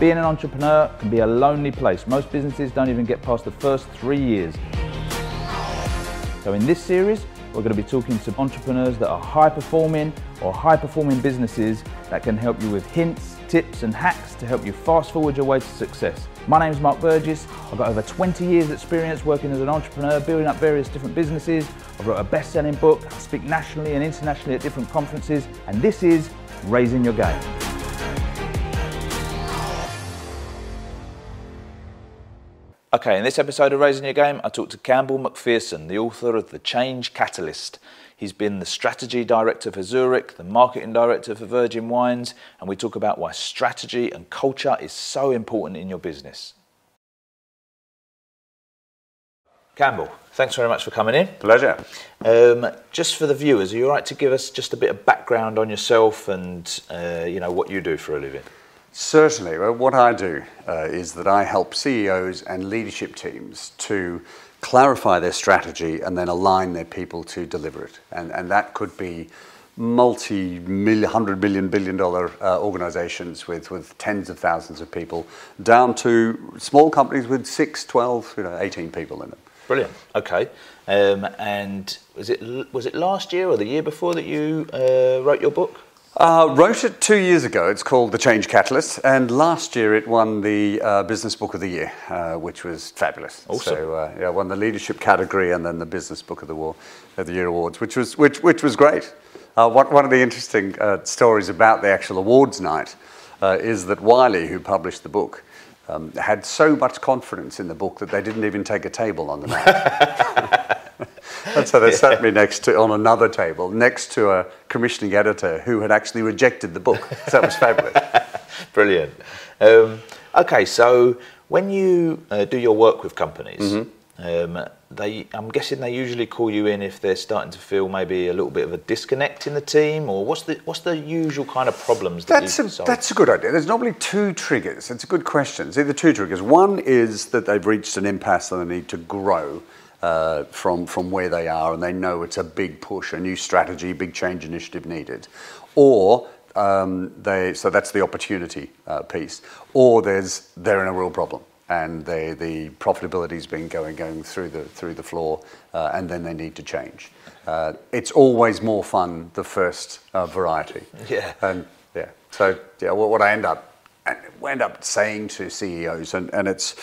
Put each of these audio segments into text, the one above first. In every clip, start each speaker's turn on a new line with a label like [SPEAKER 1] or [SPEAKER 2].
[SPEAKER 1] Being an entrepreneur can be a lonely place. Most businesses don't even get past the first three years. So, in this series, we're going to be talking to entrepreneurs that are high performing or high performing businesses that can help you with hints, tips, and hacks to help you fast forward your way to success. My name is Mark Burgess. I've got over 20 years' experience working as an entrepreneur, building up various different businesses. I've wrote a best selling book, I speak nationally and internationally at different conferences, and this is Raising Your Game. Okay, in this episode of Raising Your Game, I talked to Campbell Macpherson, the author of The Change Catalyst. He's been the strategy director for Zurich, the marketing director for Virgin Wines, and we talk about why strategy and culture is so important in your business. Campbell, thanks very much for coming in.
[SPEAKER 2] Pleasure.
[SPEAKER 1] Um, just for the viewers, are you all right to give us just a bit of background on yourself and uh, you know what you do for a living?
[SPEAKER 2] Certainly. Well, what I do uh, is that I help CEOs and leadership teams to clarify their strategy and then align their people to deliver it. And, and that could be multi million, hundred million, billion dollar uh, organizations with, with tens of thousands of people, down to small companies with 6, 12, you know, 18 people in them.
[SPEAKER 1] Brilliant. Okay. Um, and was it was it last year or the year before that you uh, wrote your book?
[SPEAKER 2] Uh, wrote it two years ago. It's called The Change Catalyst, and last year it won the uh, Business Book of the Year, uh, which was fabulous.
[SPEAKER 1] Awesome.
[SPEAKER 2] So uh, yeah, won the leadership category and then the Business Book of the, War, of the Year awards, which was which which was great. Uh, one, one of the interesting uh, stories about the actual awards night is that Wiley, who published the book, um, had so much confidence in the book that they didn't even take a table on the night. and so they yeah. sat me next to on another table next to a commissioning editor who had actually rejected the book. So that was fabulous.
[SPEAKER 1] Brilliant. Um, okay, so when you uh, do your work with companies. Mm-hmm. Um, they, I'm guessing they usually call you in if they're starting to feel maybe a little bit of a disconnect in the team, or what's the what's the usual kind of problems that
[SPEAKER 2] that's
[SPEAKER 1] a,
[SPEAKER 2] That's a good idea. There's normally two triggers. It's a good question. It's either two triggers. One is that they've reached an impasse and they need to grow, uh, from, from where they are and they know it's a big push, a new strategy, big change initiative needed. Or um, they, so that's the opportunity uh, piece. Or there's, they're in a real problem and they, the profitability's been going, going through, the, through the floor uh, and then they need to change. Uh, it's always more fun, the first uh, variety.
[SPEAKER 1] Yeah.
[SPEAKER 2] And yeah, so yeah, what, what I end up, end up saying to CEOs, and, and it's,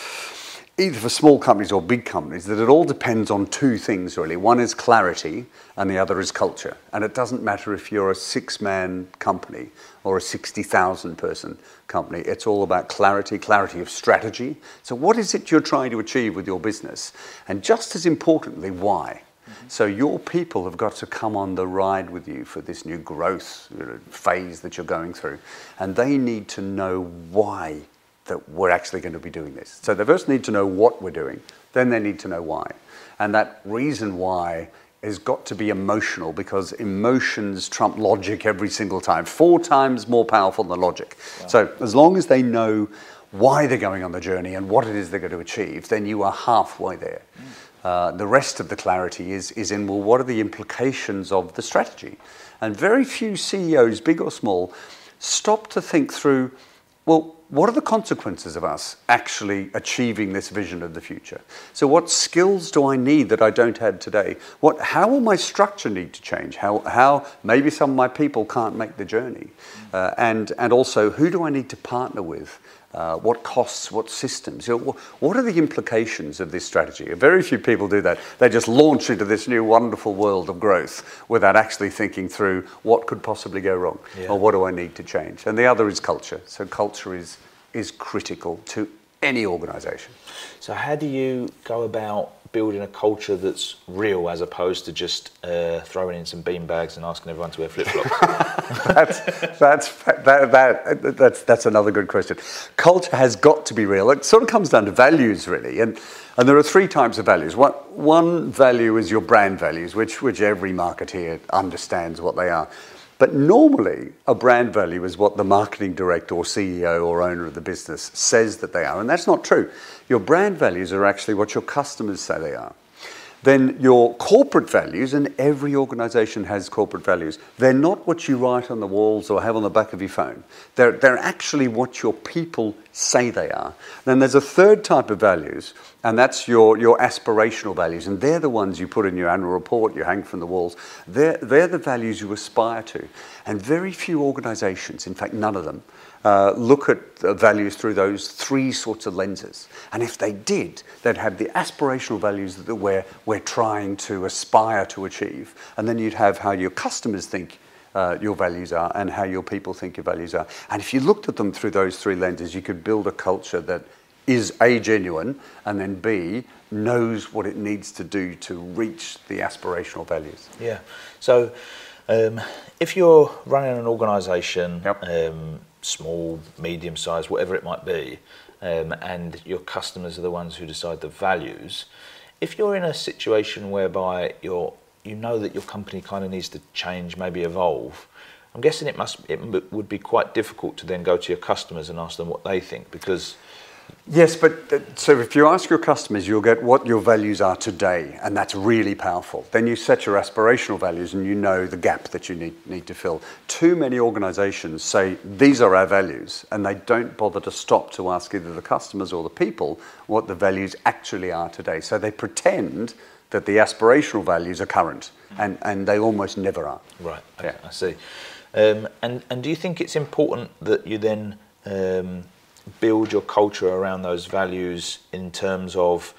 [SPEAKER 2] either for small companies or big companies, that it all depends on two things really. One is clarity, and the other is culture. And it doesn't matter if you're a six man company or a 60,000 person company, it's all about clarity, clarity of strategy. So, what is it you're trying to achieve with your business? And just as importantly, why? Mm-hmm. So your people have got to come on the ride with you for this new growth phase that you're going through, and they need to know why that we're actually going to be doing this. So they first need to know what we're doing, then they need to know why. And that reason why has got to be emotional because emotions trump logic every single time, four times more powerful than logic. Wow. So as long as they know why they're going on the journey and what it is they're going to achieve, then you are halfway there. Mm. Uh, the rest of the clarity is, is in, well, what are the implications of the strategy? And very few CEOs, big or small, stop to think through, well, what are the consequences of us actually achieving this vision of the future? So, what skills do I need that I don't have today? What, how will my structure need to change? How, how maybe some of my people can't make the journey? Uh, and, and also, who do I need to partner with? Uh, what costs, what systems? You know, what are the implications of this strategy? Very few people do that. They just launch into this new wonderful world of growth without actually thinking through what could possibly go wrong yeah. or what do I need to change. And the other is culture. So culture is is critical to any organisation.
[SPEAKER 1] So how do you go about building a culture that's real as opposed to just uh, throwing in some bean bags and asking everyone to wear flip flops?
[SPEAKER 2] that's, that's, that, that, that's, that's another good question. Culture has got to be real. It sort of comes down to values, really. And, and there are three types of values. One, one value is your brand values, which, which every marketeer understands what they are. But normally, a brand value is what the marketing director or CEO or owner of the business says that they are. And that's not true. Your brand values are actually what your customers say they are. Then your corporate values, and every organization has corporate values, they're not what you write on the walls or have on the back of your phone. They're, they're actually what your people say they are. Then there's a third type of values, and that's your, your aspirational values. And they're the ones you put in your annual report, you hang from the walls. They're, they're the values you aspire to. And very few organizations, in fact, none of them, uh, look at values through those three sorts of lenses. And if they did, they'd have the aspirational values that we're, we're trying to aspire to achieve. And then you'd have how your customers think uh, your values are and how your people think your values are. And if you looked at them through those three lenses, you could build a culture that is A, genuine, and then B, knows what it needs to do to reach the aspirational values.
[SPEAKER 1] Yeah. So um, if you're running an organisation,
[SPEAKER 2] Yep.
[SPEAKER 1] um, small, medium sized, whatever it might be, um, and your customers are the ones who decide the values, if you're in a situation whereby you're you know that your company kind of needs to change, maybe evolve. I'm guessing it must it would be quite difficult to then go to your customers and ask them what they think because
[SPEAKER 2] Yes, but th- so if you ask your customers, you'll get what your values are today, and that's really powerful. Then you set your aspirational values and you know the gap that you need, need to fill. Too many organizations say, These are our values, and they don't bother to stop to ask either the customers or the people what the values actually are today. So they pretend that the aspirational values are current, and, and they almost never are.
[SPEAKER 1] Right.
[SPEAKER 2] Yeah.
[SPEAKER 1] I see. Um, and and do you think it's important that you then um, build your culture around those values in terms of,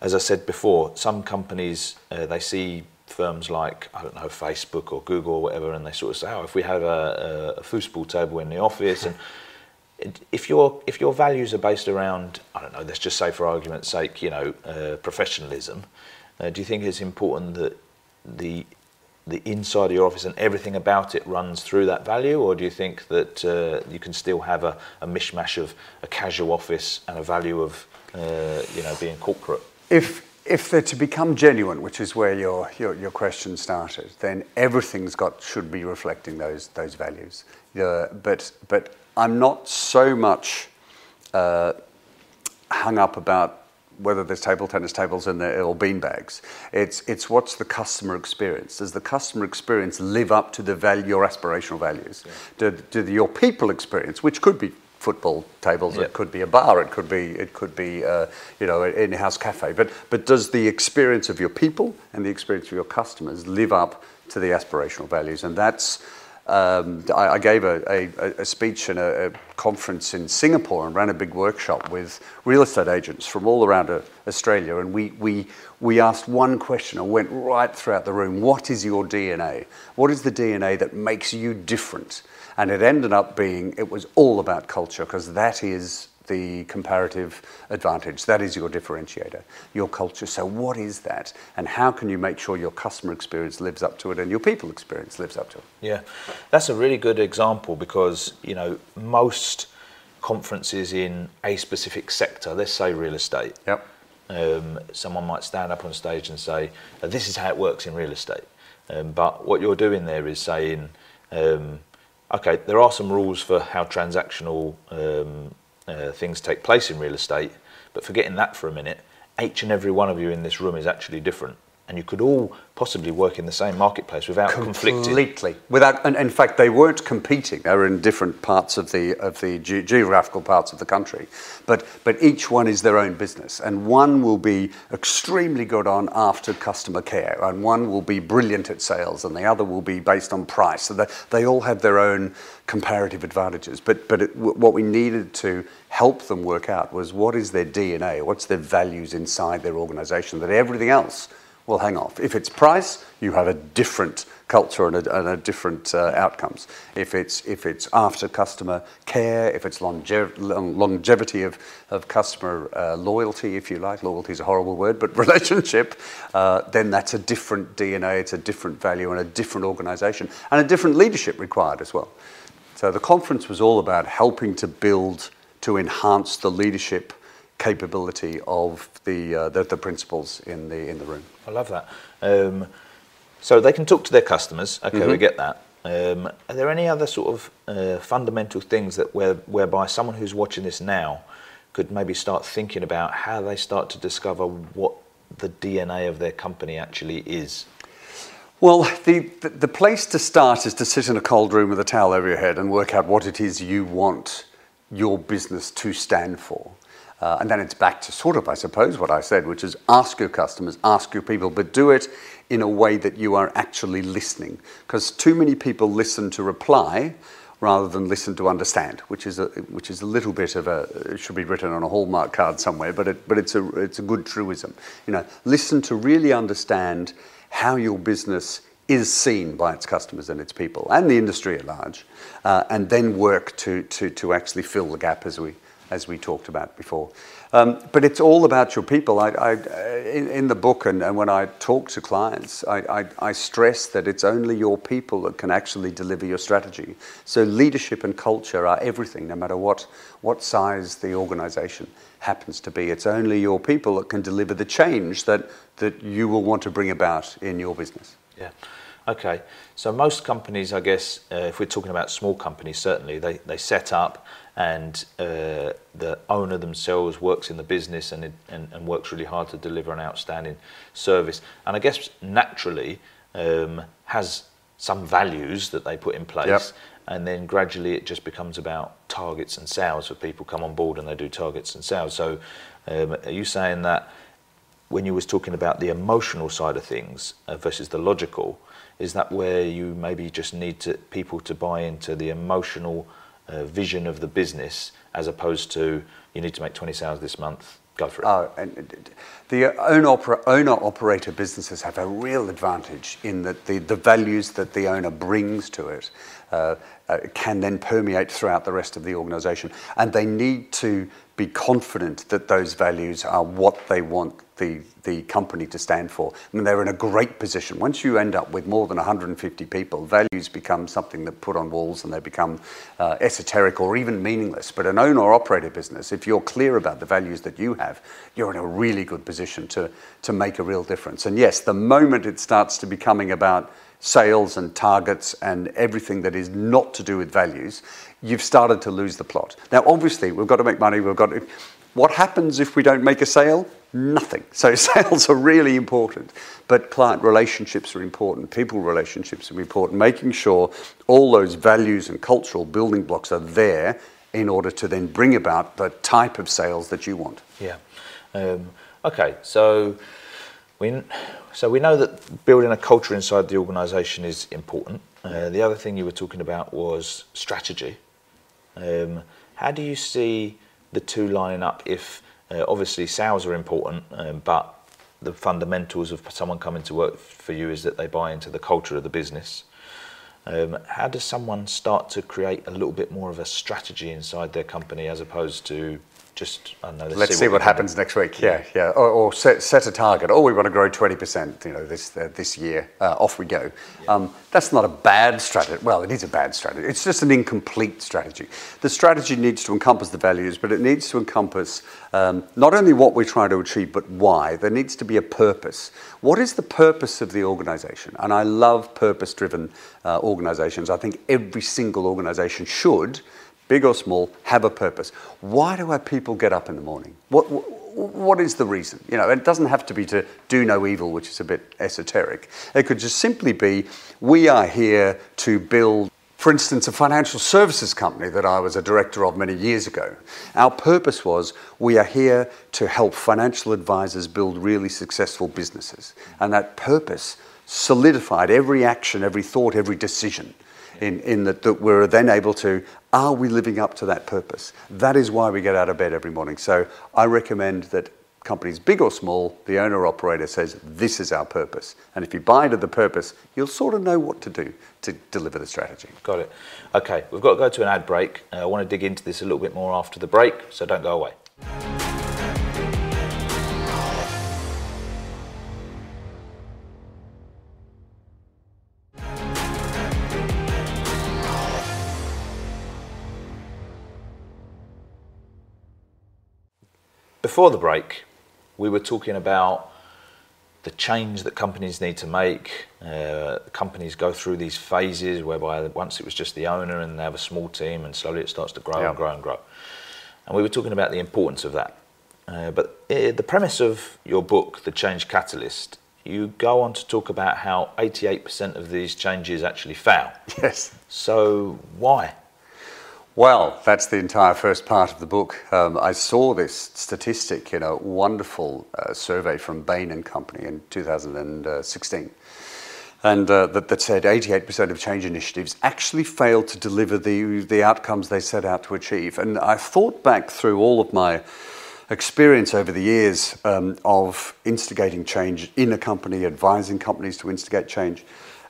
[SPEAKER 1] as I said before, some companies uh, they see firms like I don't know Facebook or Google or whatever, and they sort of say, oh, if we have a, a, a foosball table in the office and if your if your values are based around I don't know, let's just say for argument's sake, you know, uh, professionalism, uh, do you think it's important that the the inside of your office and everything about it runs through that value, or do you think that uh, you can still have a, a mishmash of a casual office and a value of uh, you know being corporate?
[SPEAKER 2] If if they're to become genuine, which is where your, your, your question started, then everything's got should be reflecting those those values. Yeah, but but I'm not so much uh, hung up about whether there's table tennis tables in there or bean bags. It's it's what's the customer experience? Does the customer experience live up to the value, your aspirational values? Do, do the, your people experience, which could be football tables,
[SPEAKER 1] Yeah.
[SPEAKER 2] it could be a bar, it could be it could be uh, you know an in-house cafe. But but does the experience of your people and the experience of your customers live up to the aspirational values? And that's um, I, I gave a, a, a speech in a, a conference in Singapore and ran a big workshop with real estate agents from all around uh, Australia. And we, we, we asked one question and went right throughout the room What is your DNA? What is the DNA that makes you different? And it ended up being, it was all about culture because that is the comparative advantage. That is your differentiator, your culture. So, what is that? And how can you make sure your customer experience lives up to it and your people experience lives up to it?
[SPEAKER 1] Yeah, that's a really good example because you know most conferences in a specific sector, let's say real estate,
[SPEAKER 2] Yep.
[SPEAKER 1] um, someone might stand up on stage and say, "Uh, "This is how it works in real estate." Um, but what you're doing there is saying, um, "Okay, there are some rules for how transactional um, uh, things take place in real estate, but forgetting that for a minute, each and every one of you in this room is actually different, and you could all possibly work in the same marketplace without conflicting."
[SPEAKER 2] Completely. Without, and in fact, they weren't competing. They were in different parts of the of the ge- geographical parts of the country, but but each one is their own business, and one will be extremely good on after customer care, and one will be brilliant at sales, and the other will be based on price. So they, they all have their own comparative advantages. But but it, w- what we needed to help them work out was what is their DNA, what's their values inside their organisation, that everything else will hang off. If it's price, you have a different culture and a, and a different uh, outcomes. If it's if it's after customer care, if it's longev- long- longevity of, of customer uh, loyalty, if you like, loyalty is a horrible word, but relationship, uh, then that's a different DNA, it's a different value and a different organisation and a different leadership required as well. So the conference was all about helping to build, to enhance the leadership capability of the, uh, the, the principals in the, in the room.
[SPEAKER 1] I love that. Um, so they can talk to their customers. Okay, we get that. Um, are there any other sort of uh, fundamental things that where, whereby someone who's watching this now could maybe start thinking about how they start to discover what the DNA of their company actually is?
[SPEAKER 2] Well, the, the, the place to start is to sit in a cold room with a towel over your head and work out what it is you want your business to stand for. Uh, and then it's back to sort of, I suppose, what I said, which is ask your customers, ask your people, but do it in a way that you are actually listening. Because too many people listen to reply rather than listen to understand, which is a, which is a little bit of a, it should be written on a Hallmark card somewhere, but, it, but it's, a, it's a good truism. You know, listen to really understand how your business is seen by its customers and its people and the industry at large, uh, and then work to, to, to actually fill the gap as we, as we talked about before. Um, but it's all about your people. I, I, in, in, the book and, and, when I talk to clients, I, I, stress that it's only your people that can actually deliver your strategy. So leadership and culture are everything, no matter what, what size the organization happens to be. It's only your people that can deliver the change that, that you will want to bring about in your business.
[SPEAKER 1] Yeah. Okay. So most companies, I guess, uh, if we're talking about small companies, certainly they, they set up and uh, the owner themselves works in the business and, and, and, works really hard to deliver an outstanding service. And I guess naturally um, has some values that they put in place. Yep. And then gradually it just becomes about targets and sales. So people come on board and they do targets and sales. So um, are you saying that when you was talking about the emotional side of things uh, versus the logical, is that where you maybe just need to, people to buy into the emotional vision of the business as opposed to you need to make 20 sales this month go for it.
[SPEAKER 2] Oh, and the owner, owner operator businesses have a real advantage in that the, the values that the owner brings to it uh, uh, can then permeate throughout the rest of the organization. And they need to be confident that those values are what they want the, the company to stand for. I mean, they're in a great position. Once you end up with more than 150 people, values become something that put on walls and they become uh, esoteric or even meaningless. But an owner operator business, if you're clear about the values that you have, you're in a really good position to, to make a real difference. And yes, the moment it starts to becoming about sales and targets and everything that is not to do with values, you've started to lose the plot. Now, obviously, we've got to make money. We've got to, what happens if we don't make a sale? Nothing. So sales are really important, but client relationships are important. People relationships are important. Making sure all those values and cultural building blocks are there in order to then bring about the type of sales that you want.
[SPEAKER 1] Yeah. Um, okay. So so we know that building a culture inside the organisation is important. Uh, the other thing you were talking about was strategy. Um, how do you see the two lining up if uh, obviously sales are important, um, but the fundamentals of someone coming to work for you is that they buy into the culture of the business. Um, how does someone start to create a little bit more of a strategy inside their company as opposed to just I don't know.
[SPEAKER 2] Let's, let's see, see, what, what happens next week. Yeah, yeah. yeah. Or, or, set, set a target. Oh, we want to grow twenty percent. You know, this uh, this year. Uh, off we go. Yeah. Um, that's not a bad strategy. Well, it is a bad strategy. It's just an incomplete strategy. The strategy needs to encompass the values, but it needs to encompass um, not only what we're trying to achieve, but why. There needs to be a purpose. What is the purpose of the organisation? And I love purpose-driven uh, organisations. I think every single organisation should big or small, have a purpose. Why do our people get up in the morning? What, what is the reason? You know, it doesn't have to be to do no evil, which is a bit esoteric. It could just simply be we are here to build, for instance, a financial services company that I was a director of many years ago. Our purpose was we are here to help financial advisors build really successful businesses. And that purpose solidified every action, every thought, every decision in, in that, that we're then able to, are we living up to that purpose? That is why we get out of bed every morning. So I recommend that companies, big or small, the owner operator says, this is our purpose. And if you buy into the purpose, you'll sort of know what to do to deliver the strategy.
[SPEAKER 1] Got it. Okay, we've got to go to an ad break. Uh, I want to dig into this a little bit more after the break, so don't go away. Before the break, we were talking about the change that companies need to make. Uh, companies go through these phases whereby once it was just the owner and they have a small team, and slowly it starts to grow yeah. and grow and grow. And we were talking about the importance of that. Uh, but it, uh, the premise of your book, The Change Catalyst, you go on to talk about how 88% of these changes actually fail.
[SPEAKER 2] Yes.
[SPEAKER 1] So why?
[SPEAKER 2] Well, that's the entire first part of the book. Um, I saw this statistic in a wonderful uh, survey from Bain and Company in 2016, and uh, that, that said 88% of change initiatives actually fail to deliver the, the outcomes they set out to achieve. And I thought back through all of my experience over the years um, of instigating change in a company, advising companies to instigate change.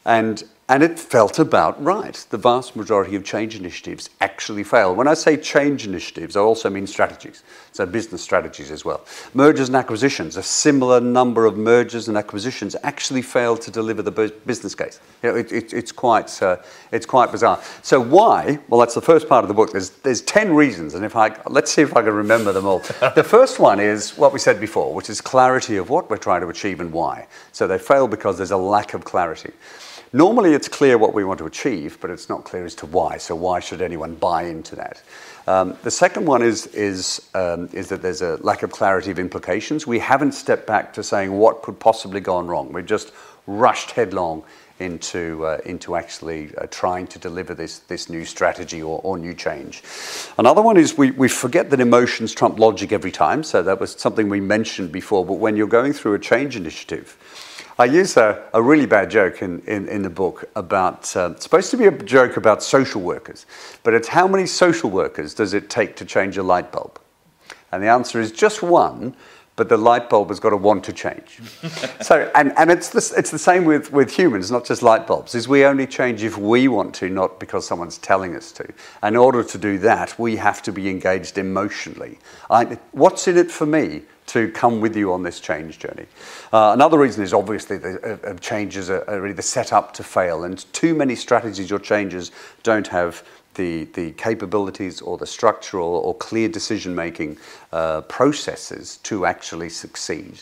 [SPEAKER 2] And and it felt about right. The vast majority of change initiatives actually fail. When I say change initiatives, I also mean strategies, so business strategies as well. Mergers and acquisitions, a similar number of mergers and acquisitions actually fail to deliver the business case. You know, it, it, it's, quite, uh, it's quite bizarre. So why? Well, that's the first part of the book. There's, there's 10 reasons, and if I, let's see if I can remember them all. the first one is what we said before, which is clarity of what we're trying to achieve and why. So they fail because there's a lack of clarity. Normally, it's clear what we want to achieve, but it's not clear as to why. So, why should anyone buy into that? Um, the second one is, is, um, is that there's a lack of clarity of implications. We haven't stepped back to saying what could possibly gone wrong. We've just rushed headlong into, uh, into actually uh, trying to deliver this, this new strategy or, or new change. Another one is we, we forget that emotions trump logic every time. So that was something we mentioned before. But when you're going through a change initiative, I use a, a really bad joke in, in, in the book about, uh, supposed to be a joke about social workers, but it's how many social workers does it take to change a light bulb? And the answer is just one, but the light bulb has got to want to change. so, and, and it's, the, it's the same with, with humans, not just light bulbs, is we only change if we want to, not because someone's telling us to. And in order to do that, we have to be engaged emotionally. I, what's in it for me? To come with you on this change journey. Uh, another reason is obviously the uh, changes are, are really the setup to fail, and too many strategies or changes don't have the, the capabilities or the structural or clear decision making uh, processes to actually succeed.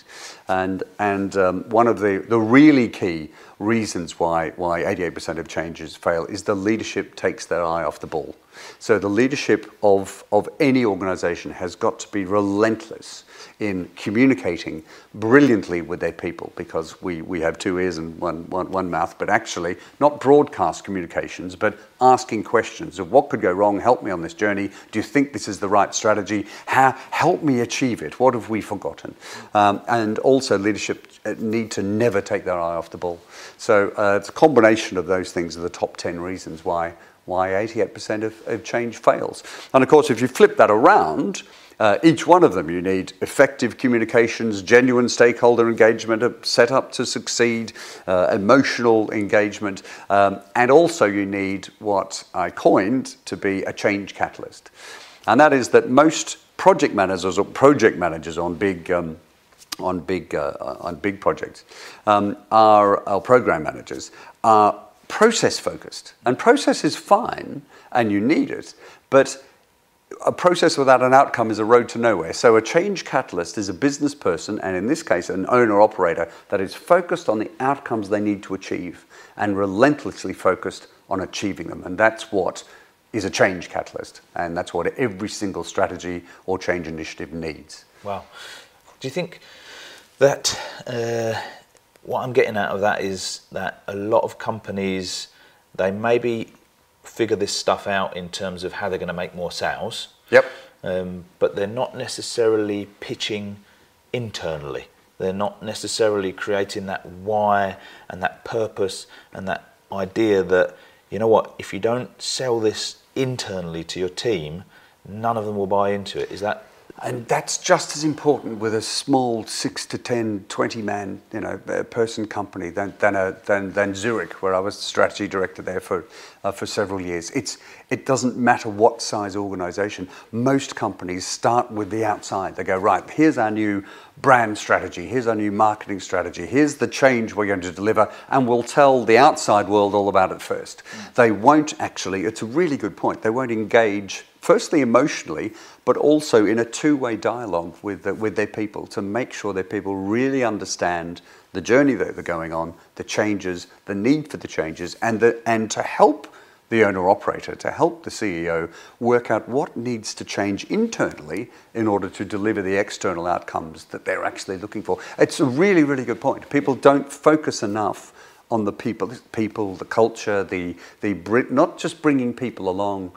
[SPEAKER 2] And, and um, one of the, the really key reasons why, why 88% of changes fail is the leadership takes their eye off the ball. So the leadership of, of any organization has got to be relentless in communicating brilliantly with their people because we, we have two ears and one, one, one mouth, but actually not broadcast communications, but asking questions of what could go wrong, help me on this journey, do you think this is the right strategy, How, help me achieve it, what have we forgotten? Um, and also leadership uh, need to never take their eye off the ball. So uh, it's a combination of those things are the top 10 reasons why why 88% of, of change fails. And of course, if you flip that around, uh, each one of them, you need effective communications, genuine stakeholder engagement, a set up to succeed, uh, emotional engagement, um, and also you need what I coined to be a change catalyst. And that is that most project managers or project managers on big um, on big uh, on big projects um, are our program managers are process focused. And process is fine and you need it, but a process without an outcome is a road to nowhere. So a change catalyst is a business person, and in this case, an owner operator that is focused on the outcomes they need to achieve and relentlessly focused on achieving them. And that's what is a change catalyst. And that's what every single strategy or change initiative needs.
[SPEAKER 3] Wow. Do you think that uh, what I'm getting out of that is that a lot of companies they maybe figure this stuff out in terms of how they're going to make more sales.
[SPEAKER 2] Yep.
[SPEAKER 3] Um, but they're not necessarily pitching internally. They're not necessarily creating that why and that purpose and that idea that you know what if you don't sell this internally to your team, none of them will buy into it. Is that
[SPEAKER 2] and that's just as important with a small six to 10, 20 man, you know, person company than, than, a, than, than Zurich, where I was strategy director there for, uh, for several years. It's, it doesn't matter what size organization. Most companies start with the outside. They go, right, here's our new brand strategy, here's our new marketing strategy, here's the change we're going to deliver, and we'll tell the outside world all about it first. Mm. They won't actually, it's a really good point, they won't engage firstly emotionally, but also in a two-way dialogue with, the, with their people to make sure their people really understand the journey that they're going on, the changes, the need for the changes, and, the, and to help the owner operator, to help the CEO work out what needs to change internally in order to deliver the external outcomes that they're actually looking for. It's a really, really good point. People don't focus enough on the people, people, the culture, the, the not just bringing people along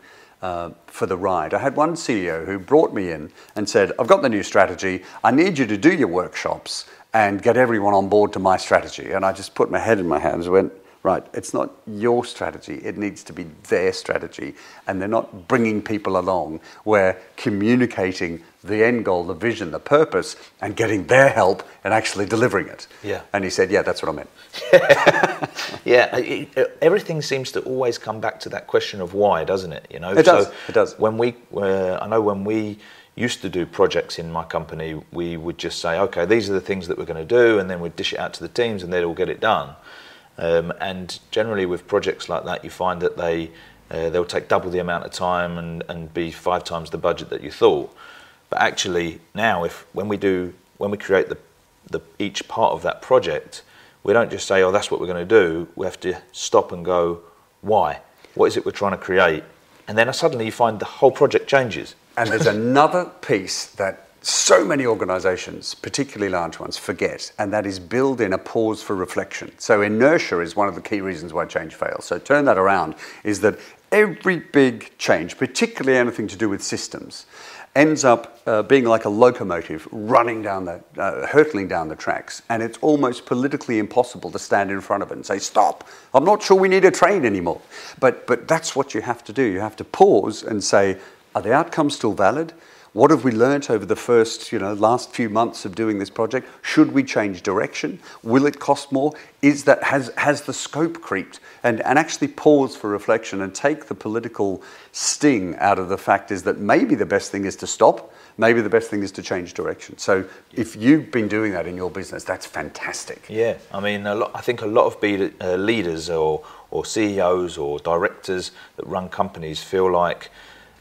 [SPEAKER 2] uh, for the ride. I had one CEO who brought me in and said, I've got the new strategy. I need you to do your workshops and get everyone on board to my strategy. And I just put my head in my hands and went, right, it's not your strategy, it needs to be their strategy. And they're not bringing people along, we're communicating the end goal, the vision, the purpose, and getting their help and actually delivering it.
[SPEAKER 1] Yeah.
[SPEAKER 2] And he said, yeah, that's what I meant.
[SPEAKER 1] yeah, it, everything seems to always come back to that question of why, doesn't it? You know,
[SPEAKER 2] it does. So it does.
[SPEAKER 1] When we, uh, I know when we used to do projects in my company, we would just say, okay, these are the things that we're going to do, and then we'd dish it out to the teams, and they'd all get it done. Um, and generally, with projects like that, you find that they uh, they'll take double the amount of time and, and be five times the budget that you thought. But actually, now if when we do when we create the, the each part of that project, we don't just say, "Oh, that's what we're going to do." We have to stop and go, "Why? What is it we're trying to create?" And then uh, suddenly you find the whole project changes.
[SPEAKER 2] And there's another piece that so many organizations, particularly large ones, forget, and that is build in a pause for reflection. So, inertia is one of the key reasons why change fails. So, turn that around is that every big change, particularly anything to do with systems, ends up uh, being like a locomotive running down the, uh, hurtling down the tracks, and it's almost politically impossible to stand in front of it and say, "Stop! I'm not sure we need a train anymore." But but that's what you have to do. You have to pause and say, "Are the outcomes still valid?" What have we learnt over the first, you know, last few months of doing this project? Should we change direction? Will it cost more? Is that has has the scope creeped? And and actually pause for reflection and take the political sting out of the fact is that maybe the best thing is to stop. Maybe the best thing is to change direction. So if you've been doing that in your business, that's fantastic.
[SPEAKER 1] Yeah, I mean, lot, I think a lot of be, uh, leaders or or CEOs or directors that run companies feel like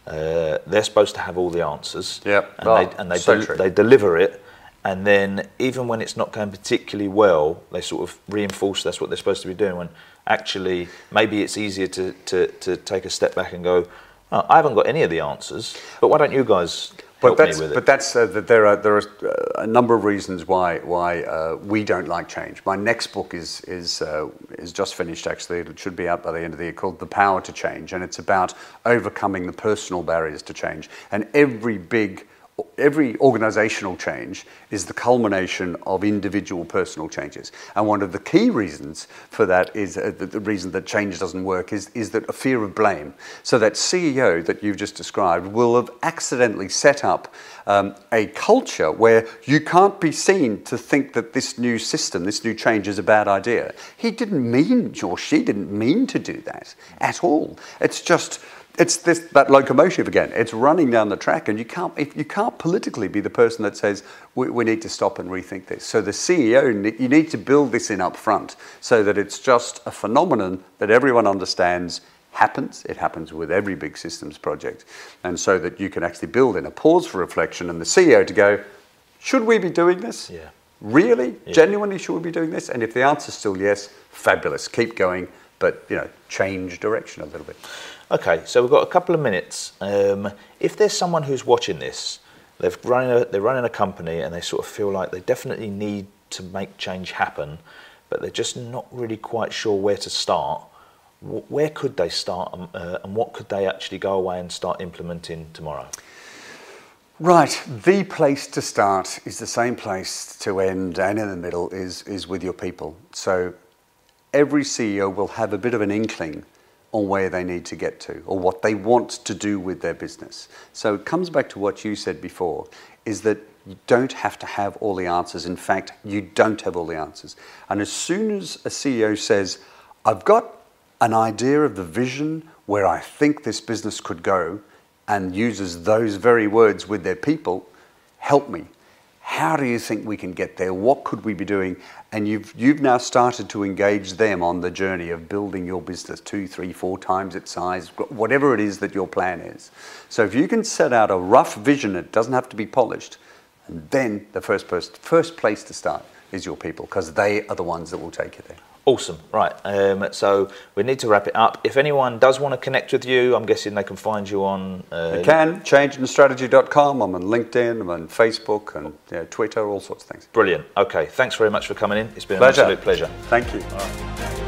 [SPEAKER 1] uh, they're supposed to have all the answers.
[SPEAKER 2] Yeah,
[SPEAKER 1] and they, and they, so del- they deliver it. And then even when it's not going particularly well, they sort of reinforce that's what they're supposed to be doing. When actually maybe it's easier to, to, to take a step back and go, oh, I haven't got any of the answers, but why don't you guys
[SPEAKER 2] but that's, But that's uh, there are there are uh, a number of reasons why why uh, we don't like change. My next book is is uh, is just finished actually. It should be out by the end of the year called The Power to Change, and it's about overcoming the personal barriers to change. And every big every organizational change is the culmination of individual personal changes. And one of the key reasons for that is uh, the, the, reason that change doesn't work is, is that a fear of blame. So that CEO that you've just described will have accidentally set up um, a culture where you can't be seen to think that this new system, this new change is a bad idea. He didn't mean, or she didn't mean to do that at all. It's just it's this that locomotive again. It's running down the track, and you can't if you can't politically be the person that says we, we, need to stop and rethink this. So the CEO, you need to build this in up front so that it's just a phenomenon that everyone understands happens. It happens with every big systems project, and so that you can actually build in a pause for reflection, and the CEO to go, should we be doing this?
[SPEAKER 1] Yeah.
[SPEAKER 2] Really, yeah. genuinely, should we be doing this? And if the answer is still yes, fabulous. Keep going, but you know, change direction a little bit.
[SPEAKER 1] Okay, so we've got a couple of minutes. Um, if there's someone who's watching this, they've running a, they're running a company and they sort of feel like they definitely need to make change happen, but they're just not really quite sure where to start. Where could they start, um, uh, and what could they actually go away and start implementing tomorrow?
[SPEAKER 2] Right, the place to start is the same place to end, and in the middle is is with your people. So every CEO will have a bit of an inkling on where they need to get to or what they want to do with their business. So it comes back to what you said before is that you don't have to have all the answers. In fact, you don't have all the answers. And as soon as a CEO says, I've got an idea of the vision where I think this business could go, and uses those very words with their people, help me. How do you think we can get there? What could we be doing? and you've, you've now started to engage them on the journey of building your business two, three, four times its size, whatever it is that your plan is. So if you can set out a rough vision, it doesn't have to be polished, and then the first, person, first place to start is your people, because they are the ones that will take you there.
[SPEAKER 1] Awesome. Right. Um, so we need to wrap it up. If anyone does want to connect with you, I'm guessing they can find you on.
[SPEAKER 2] Uh, they can. Changeandstrategy.com. I'm on LinkedIn. I'm on Facebook and you know, Twitter, all sorts of things.
[SPEAKER 1] Brilliant. Okay. Thanks very much for coming in. It's been pleasure. an absolute pleasure.
[SPEAKER 2] Thank you.